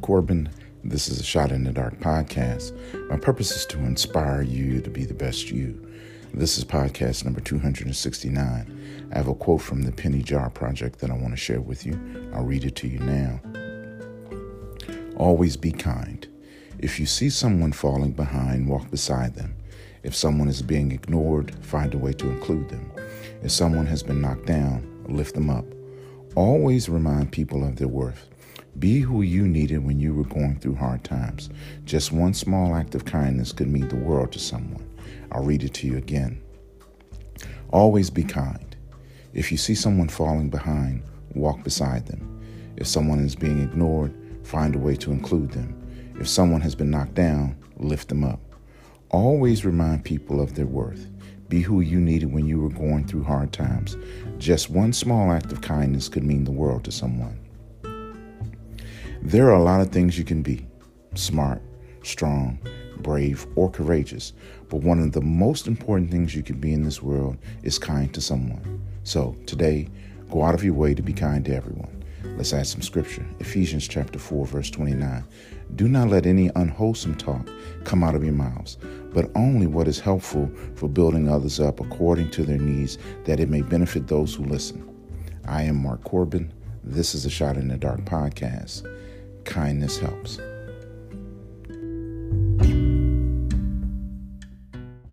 Corbin. This is a Shot in the Dark podcast. My purpose is to inspire you to be the best you. This is podcast number 269. I have a quote from the Penny Jar Project that I want to share with you. I'll read it to you now. Always be kind. If you see someone falling behind, walk beside them. If someone is being ignored, find a way to include them. If someone has been knocked down, lift them up. Always remind people of their worth. Be who you needed when you were going through hard times. Just one small act of kindness could mean the world to someone. I'll read it to you again. Always be kind. If you see someone falling behind, walk beside them. If someone is being ignored, find a way to include them. If someone has been knocked down, lift them up. Always remind people of their worth. Be who you needed when you were going through hard times. Just one small act of kindness could mean the world to someone. There are a lot of things you can be smart, strong, brave, or courageous. But one of the most important things you can be in this world is kind to someone. So today, go out of your way to be kind to everyone. Let's add some scripture. Ephesians chapter 4, verse 29. Do not let any unwholesome talk come out of your mouths, but only what is helpful for building others up according to their needs, that it may benefit those who listen. I am Mark Corbin. This is a Shot in the Dark podcast kindness helps.